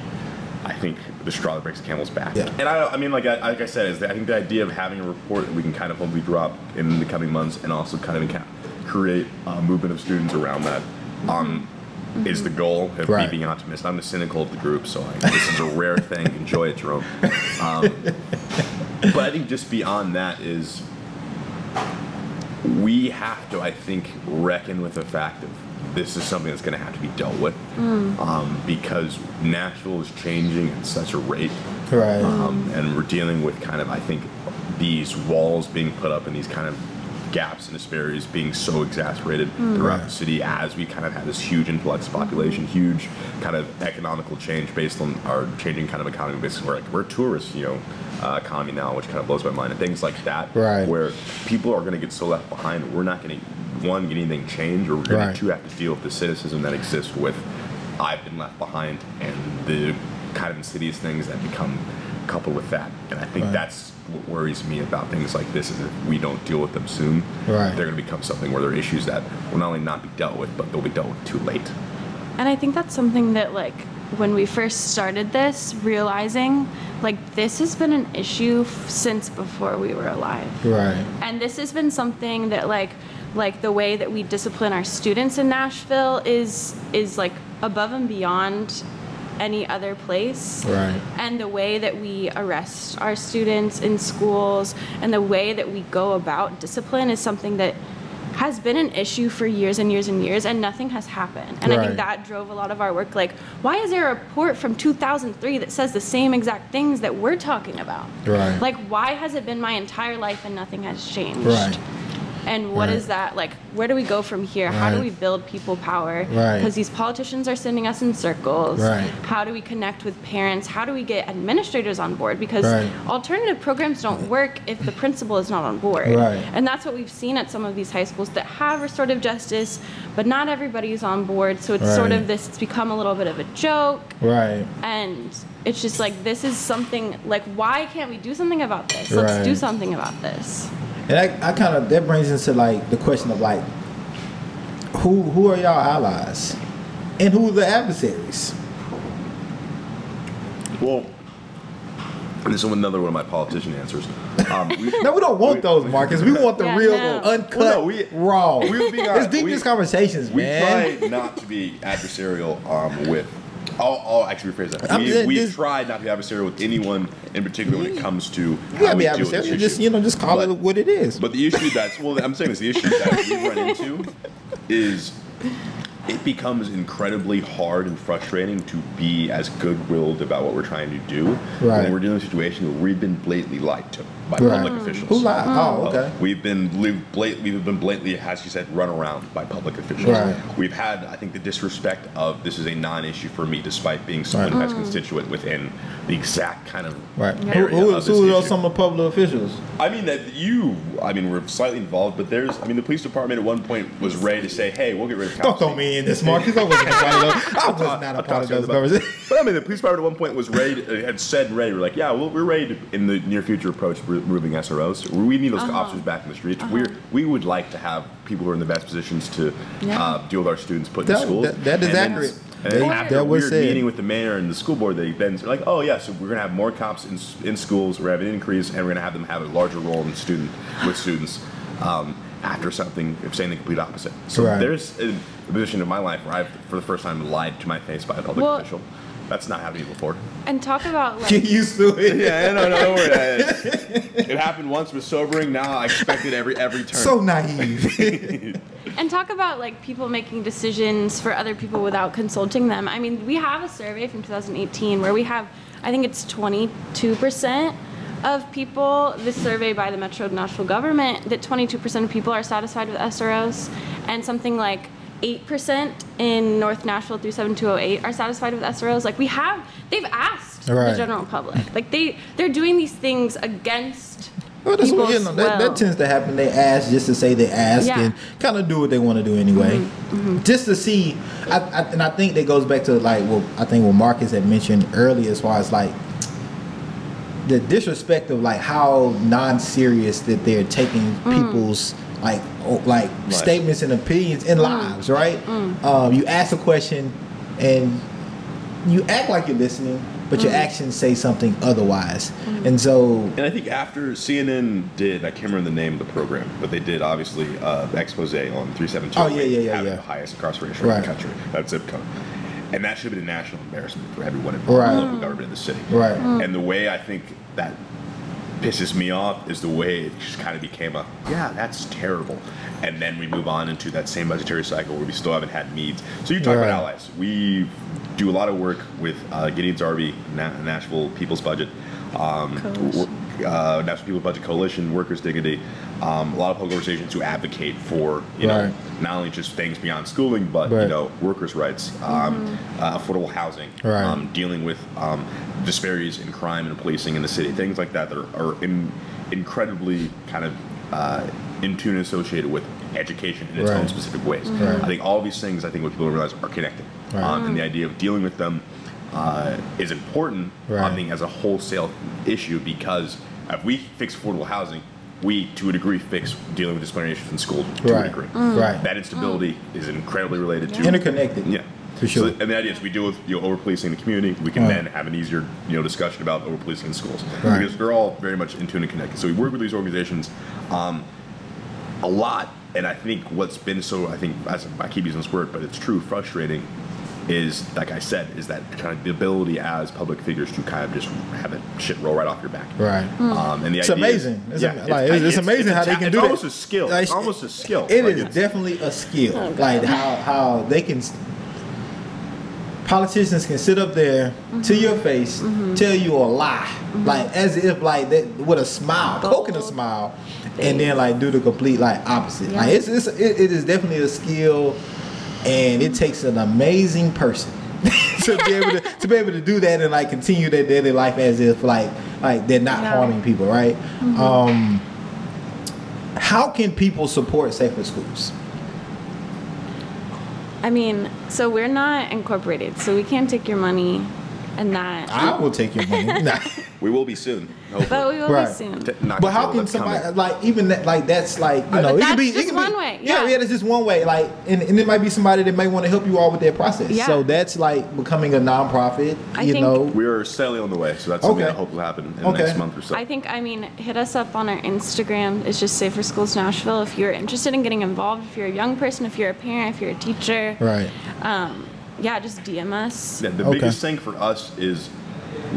I think, the straw that breaks the camel's back. Yeah. And I, I mean, like I, like I said, is that I think the idea of having a report that we can kind of hopefully drop in the coming months, and also kind of create a movement of students around that. Um, is the goal of Right. me being an optimist. I'm the cynical of the group, so I, this is a rare thing. Enjoy it, Jerome. Um, but I think just beyond that is we have to, I think, reckon with the fact of this is something that's going to have to be dealt with um, because Nashville is changing at such a rate, Right. um, and we're dealing with kind of, I think, these walls being put up and these kind of gaps and disparities being so exacerbated throughout Right. the city as we kind of have this huge influx of population, huge kind of economical change based on our changing kind of economy. Basically, we're like we're a tourist, you know, uh, economy now, which kind of blows my mind, and things like that. Right. Where people are going to get so left behind, we're not going to one get anything changed, or we're going Right. to two have to deal with the cynicism that exists with I've been left behind and the kind of insidious things that become coupled with that. And I think Right. that's what worries me about things like this is if we don't deal with them soon, Right. they're going to become something where they're issues that will not only not be dealt with, but they'll be dealt with too late. And I think that's something that, like, when we first started this, realizing, like, this has been an issue f- since before we were alive. Right. And this has been something that, like, like the way that we discipline our students in Nashville is is like above and beyond any other place. Right. And the way that we arrest our students in schools and the way that we go about discipline is something that has been an issue for years and years and years and nothing has happened. And I think that drove a lot of our work like why is there a report from 2003 that says the same exact things that we're talking about? Right. Like why has it been my entire life and nothing has changed? Right. And what Right. is that like? Where do we go from here? How do we build people power? Right. Because these politicians are sending us in circles. Right. How do we connect with parents? How do we get administrators on board? Because Right. alternative programs don't work if the principal is not on board. Right. And that's what we've seen at some of these high schools that have restorative justice, but not everybody is on board. So it's sort of this, it's become a little bit of a joke. Right. And it's just like, this is something, like, why can't we do something about this? Let's do something about this. And I, I kind of that brings into like the question of like, who who are y'all allies, and who are the adversaries? Well, this is another one of my politician answers. Um, we, No, we don't want we- those, Marcus. We want the Yeah, real, no. uncut, Well, no, we- raw. we would be it's honest, deep we- these conversations, We man. try not to be adversarial um, with. I'll, I'll actually rephrase that. We, just- we just- tried not to be adversarial with anyone in particular when it comes to yeah, how we be deal with this adversarial. Just you know, just call But- it what it is. But the issue that's well, I'm saying this. The issue that we run into is it becomes incredibly hard and frustrating to be as good-willed about what we're trying to do Right. when we're dealing with a situation where we've been blatantly lied to by Right. public officials. Who lied? Uh, oh, okay. We've been we've, blat- we've been blatantly, as you said, run around by public officials. Right. We've had, I think, the disrespect of this is a non-issue for me, despite being someone who Right. has constituent within the exact kind of Right. Yeah. Who, area who, of who are some of the public officials? I mean that you, I mean, we're slightly involved, but there's, I mean, the police department at one point was ready to say, "Hey, we'll get rid of cops." Don't throw me in this, Marcus. I wasn't a part of. I was not a I'll part of those conversations. But I mean, the police department at one point was ready, to, had said ready. We're like, yeah, well, we're ready to, in the near future approach re- removing SROs. We need those Uh-huh. officers back in the streets. We're we would like to have people who are in the best positions to Yeah. uh, deal with our students put in That- schools. that- that is And then- accurate. And They- after that a was weird said. meeting with the mayor and the school board, they then said like, oh yeah, so we're gonna have more cops in, in schools. We're having an increase, and we're gonna have them have a larger role in student with students. Um, after something, if saying the complete opposite. So Right. there's a, a position in my life where I've, for the first time, lied to my face by a public Well- official. That's not happened before. And talk about like Get used to it. Yeah, no, no, don't worry. It, it happened once, it was sobering. Now I expect it every every turn. So naive. And talk about like people making decisions for other people without consulting them. I mean, we have a survey from 2018 where we have, I think it's 22% of people, this survey by the Metro Nashville government, that 22% of people are satisfied with SROs, and something like 8% in North Nashville through 7208 are satisfied with SROs. Like we have, they've asked Right. the general public. Like they, they're doing these things against Well, that's what, you know, that, that tends to happen. They ask just to say they ask Yeah. and kind of do what they want to do anyway. Mm-hmm. Mm-hmm. Just to see, I, I, and I think that goes back to like what I think what Marcus had mentioned earlier, as far as like the disrespect of like how non-serious that they're taking mm. people's like o- like statements and opinions and mm. lives, right? Mm. Um, you ask a question and you act like you're listening, but your mm. actions say something otherwise, and so And I think after CNN did, I can't remember the name of the program, but they did obviously uh, expose on 372 Oh, yeah, yeah, yeah, having yeah. the highest incarceration rate in the country, that zip code. And that should have been a national embarrassment for everyone involved, Right. in the local government in the city. Right. And the way I think that pisses me off is the way it just kind of became a, yeah, that's terrible. And then we move on into that same budgetary cycle where we still haven't had needs. So you talk Right. about allies. We do a lot of work with uh, Gideon's Army, Na- Nashville People's Budget, um, Coalition. wor- uh, Nashville People's Budget Coalition, Workers Dignity, um, a lot of public organizations who advocate for you know not only just things beyond schooling, but you know workers' rights, um, uh, affordable housing, Right. um, dealing with um, disparities in crime and policing in the city, things like that that are, are in, incredibly kind of uh, in tune and associated with education in its Right. own specific ways. Right. I think all these things, I think what people realize are connected, Right. um, and the idea of dealing with them uh, is important. Right. I think as a wholesale issue because if we fix affordable housing, we to a degree fix dealing with disciplinary issues in school to Right. a degree. Right. That instability is incredibly related to interconnected. yeah. For sure. So, and the idea is we deal with you know, over policing the community. We can Right. then have an easier you know discussion about over policing in schools Right. because they're all very much in tune and connected. So we work with these organizations um, a lot, and I think what's been so I think as I keep using this word, but it's true frustrating. Is like I said, is that kind of the ability as public figures to kind of just have that shit roll right off your back. Right. Um, and the It's idea is- amazing. It's, yeah, am- like, it's, it's amazing how a they ta- can it's do almost that. a skill. Like, It's almost a skill. It Like, is it's- definitely a skill. Oh, like how how they can politicians can sit up there Mm-hmm. to your face, tell you a lie, like as if like that with a smile, poking a Bold smile, and then like do the complete like opposite. Yeah. Like it's, it's it, it is definitely a skill, and it takes an amazing person. to be able to, to be able to do that and like continue their daily life as if like like they're not Yeah. harming people, right? Um, how can people support safer schools? I mean, so we're not incorporated, so we can't take your money and that. I will take your money. Nah. we will be soon. Hopefully. but we will Right. be soon. Not But how can somebody coming. like even that like that's like you But know it that's could be just it could one be, way, Yeah, yeah. yeah, that's just one way. Like and, and it might be somebody that may want to help you all with their process. Yeah. So that's like becoming a nonprofit. I you know. We are steadily on the way, so that's something Okay. I hope will happen in Okay. the next month or so. I think, I mean, hit us up on our Instagram. It's just Safer Schools Nashville. If you're interested in getting involved, if you're a young person, if you're a parent, if you're a teacher, Right. um, yeah, just DM us. Yeah, the Okay. biggest thing for us is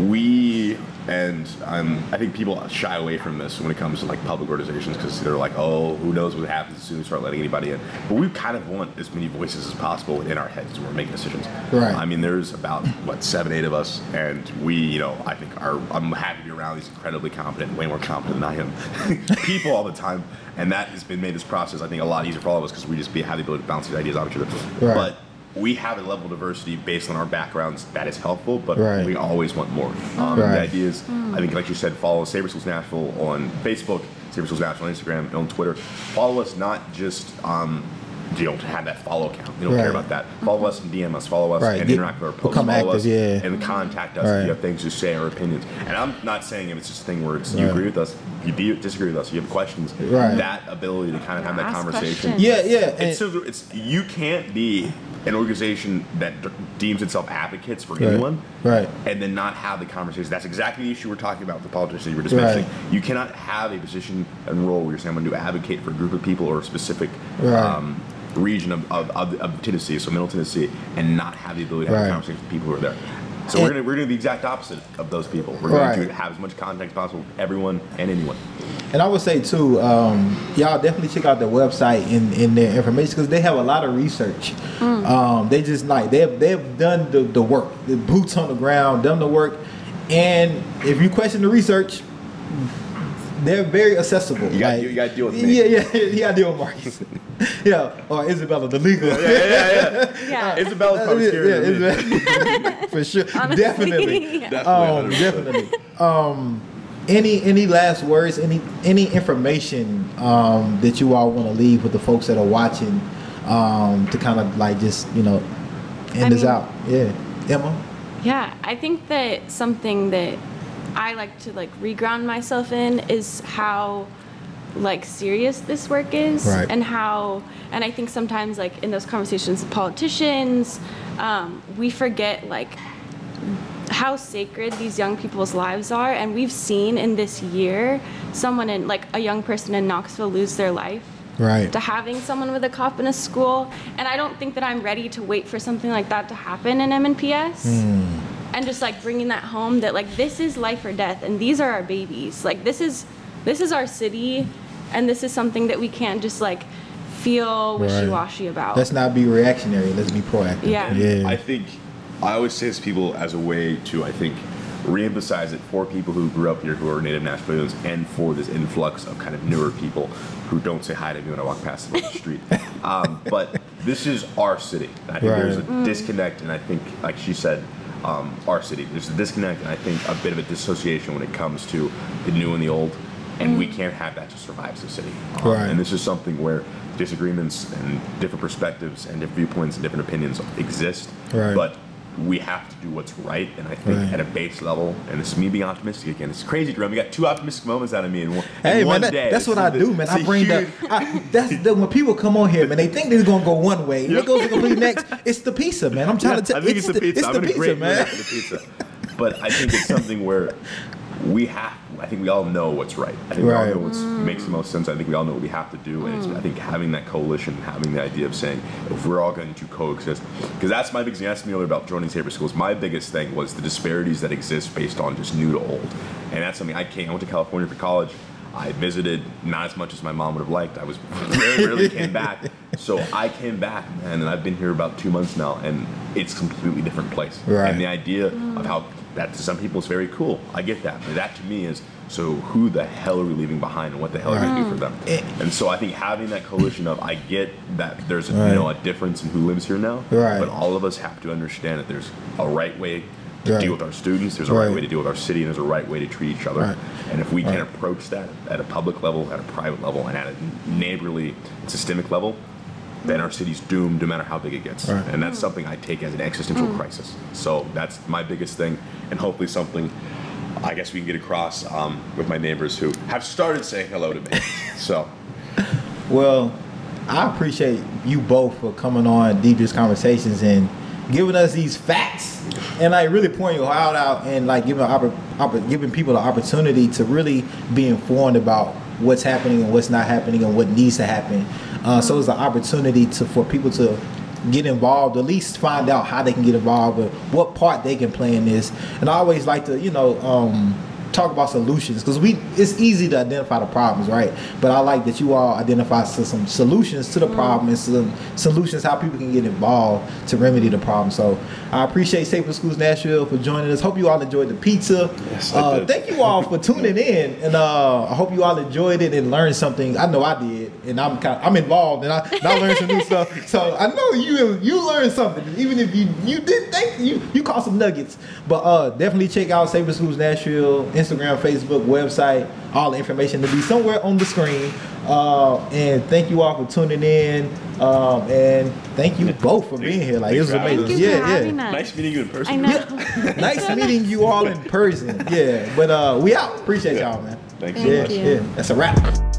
we and um, I think people shy away from this when it comes to like public organizations because they're like, oh, who knows what happens as soon as we start letting anybody in. But we kind of want as many voices as possible in our heads when we're making decisions. Right. I mean, there's about what seven, eight of us, and we, you know, I think are I'm happy to be around these incredibly competent, way more competent than I am, people all the time, and that has been made this process I think a lot easier for all of us because we just be have the ability to bounce these ideas off each other. Right. But we have a level of diversity based on our backgrounds that is helpful, but Right. we always want more. Um, Right. The idea is, I think, like you said, follow Safer Schools Nashville on Facebook, Safer Schools Nashville on Instagram, and on Twitter. Follow us not just um, you don't have that follow account. You don't care about that. Follow us and DM us. Follow us Right. and interact with our posts. become follow active, us yeah. and contact us Right. if you have things to say or opinions. And I'm not saying if it's just a thing where it's you Right. agree with us, you de- disagree with us, you have questions. Right. That ability to kind of have that Ask conversation. questions. Yeah, yeah. and- It's, so, it's you can't be an organization that d- deems itself advocates for Right. anyone, Right. And then not have the conversation. That's exactly the issue we're talking about with the politicians you were just Right. You cannot have a position and role where you're saying I'm going to advocate for a group of people or a specific Right. um, region of, of, of, of Tennessee, so Middle Tennessee, and not have the ability to have Right. a conversation with people who are there. So And- we're going to we're going to be the exact opposite of those people. We're Right. going to have as much contact as possible with everyone and anyone. And I would say too, um, y'all definitely check out their website and, and their information because they have a lot of research. Um, they just like they've they've done the, the work, the boots on the ground, done the work, and if you question the research, they're very accessible. You gotta- Like, you gotta deal with me. Yeah, yeah, you gotta deal with Marcus. yeah, or Isabella, the legal. yeah, yeah. Yeah. Yeah Isabella's probably Yeah, scarier than me. Isabella- for sure, Honestly. definitely. Yeah. Um, definitely. Um, any any last words? Any any information um, that you all want to leave with the folks that are watching um, to kind of like just you know end I this mean- out? Yeah, Emma. Yeah, I think that something that I like to like reground myself in is how like serious this work is Right. and how and I think sometimes like in those conversations with politicians um, we forget like how sacred these young people's lives are and we've seen in this year someone in like a young person in Knoxville lose their life Right. to having someone with a cop in a school and i don't think that i'm ready to wait for something like that to happen in mnps and just like bringing that home that like this is life or death and these are our babies like this is this is our city and this is something that we can't just like feel wishy-washy about Let's not be reactionary. Let's be proactive. Yeah. Yeah. I think I always say this to people as a way to I think reemphasize it for people who grew up here who are native Nashvillians and for this influx of kind of newer people who don't say hi to me when I walk past them on the street. Um, but this is our city. I think there's a Right. disconnect, and I think, like she said, um, our city. There's a disconnect, and I think a bit of a dissociation when it comes to the new and the old, and we can't have that to survive as a city. Um, Right. And this is something where disagreements and different perspectives and different viewpoints and different opinions exist. Right. But we have to do what's right, and I think Right. at a base level, and this is me being optimistic again. It's crazy, Jerome. You got two optimistic moments out of me in one, in Hey man, one that- day. that's what I do, man. I bring huge- I, that's the, when people come on here, man. They think they're gonna go one way, Yep. it goes the complete next. It's the pizza, man. I'm trying to I tell. think it's, the pizza. It's I'm the in pizza, man. the pizza. But I think it's something where we have. I think we all know what's right. I think Right. we all know what mm. makes the most sense. I think we all know what we have to do. And it's, mm. I think having that coalition, having the idea of saying if we're all going to coexist, because that's my biggest. You asked me earlier about joining Safer schools. My biggest thing was the disparities that exist based on just new to old, and that's something I came. I went to California for college. I visited not as much as my mom would have liked. I was very rarely came back. So I came back, man, and I've been here about two months now, and it's a completely different place. Right. And the idea of how that to some people is very cool. I get that. But that to me is so who the hell are we leaving behind and what the hell are we gonna do for them? Eh. And so I think having that coalition of I get that there's Right. you know a difference in who lives here now. Right. But all of us have to understand that there's a right way to Right. deal with our students, there's a right. Way to deal with our city, and there's a right way to treat each other. And if we can approach that at a public level, at a private level, and at a neighborly, systemic level, then our city's doomed no matter how big it gets. Right. And that's something I take as an existential crisis. So that's my biggest thing, and hopefully something I guess we can get across um, with my neighbors who have started saying hello to me. so Well, I appreciate you both for coming on Deep Dish Conversations and giving us these facts and like really pouring your heart out and like giving oppor- oppor- giving people the opportunity to really be informed about what's happening and what's not happening and what needs to happen. Uh, so it's an opportunity to for people to get involved, at least find out how they can get involved, with what part they can play in this. And I always like to, you know, um, talk about solutions because we it's easy to identify the problems, right? But I like that you all identify some solutions to the problem and some solutions how people can get involved to remedy the problem. So I appreciate Safer Schools Nashville for joining us. Hope you all enjoyed the pizza. Yes, uh, thank you all for tuning in, and uh, I hope you all enjoyed it and learned something. I know I did, and I'm kind of, I'm involved, and I, and I learned some new stuff. So I know you you learned something, even if you you did think you you caught some nuggets. But uh, definitely check out Safer Schools Nashville Instagram, Facebook, website. All the information to be somewhere on the screen. Uh, and thank you all for tuning in. Um, and thank you both for being here. Like it was Thanks for having amazing. Thank you yeah, for yeah us. Nice meeting you in person. I know. nice meeting you all in person. Yeah, but uh, we out. Appreciate y'all, man. Thank you. Yeah, Thank you. yeah. That's a wrap.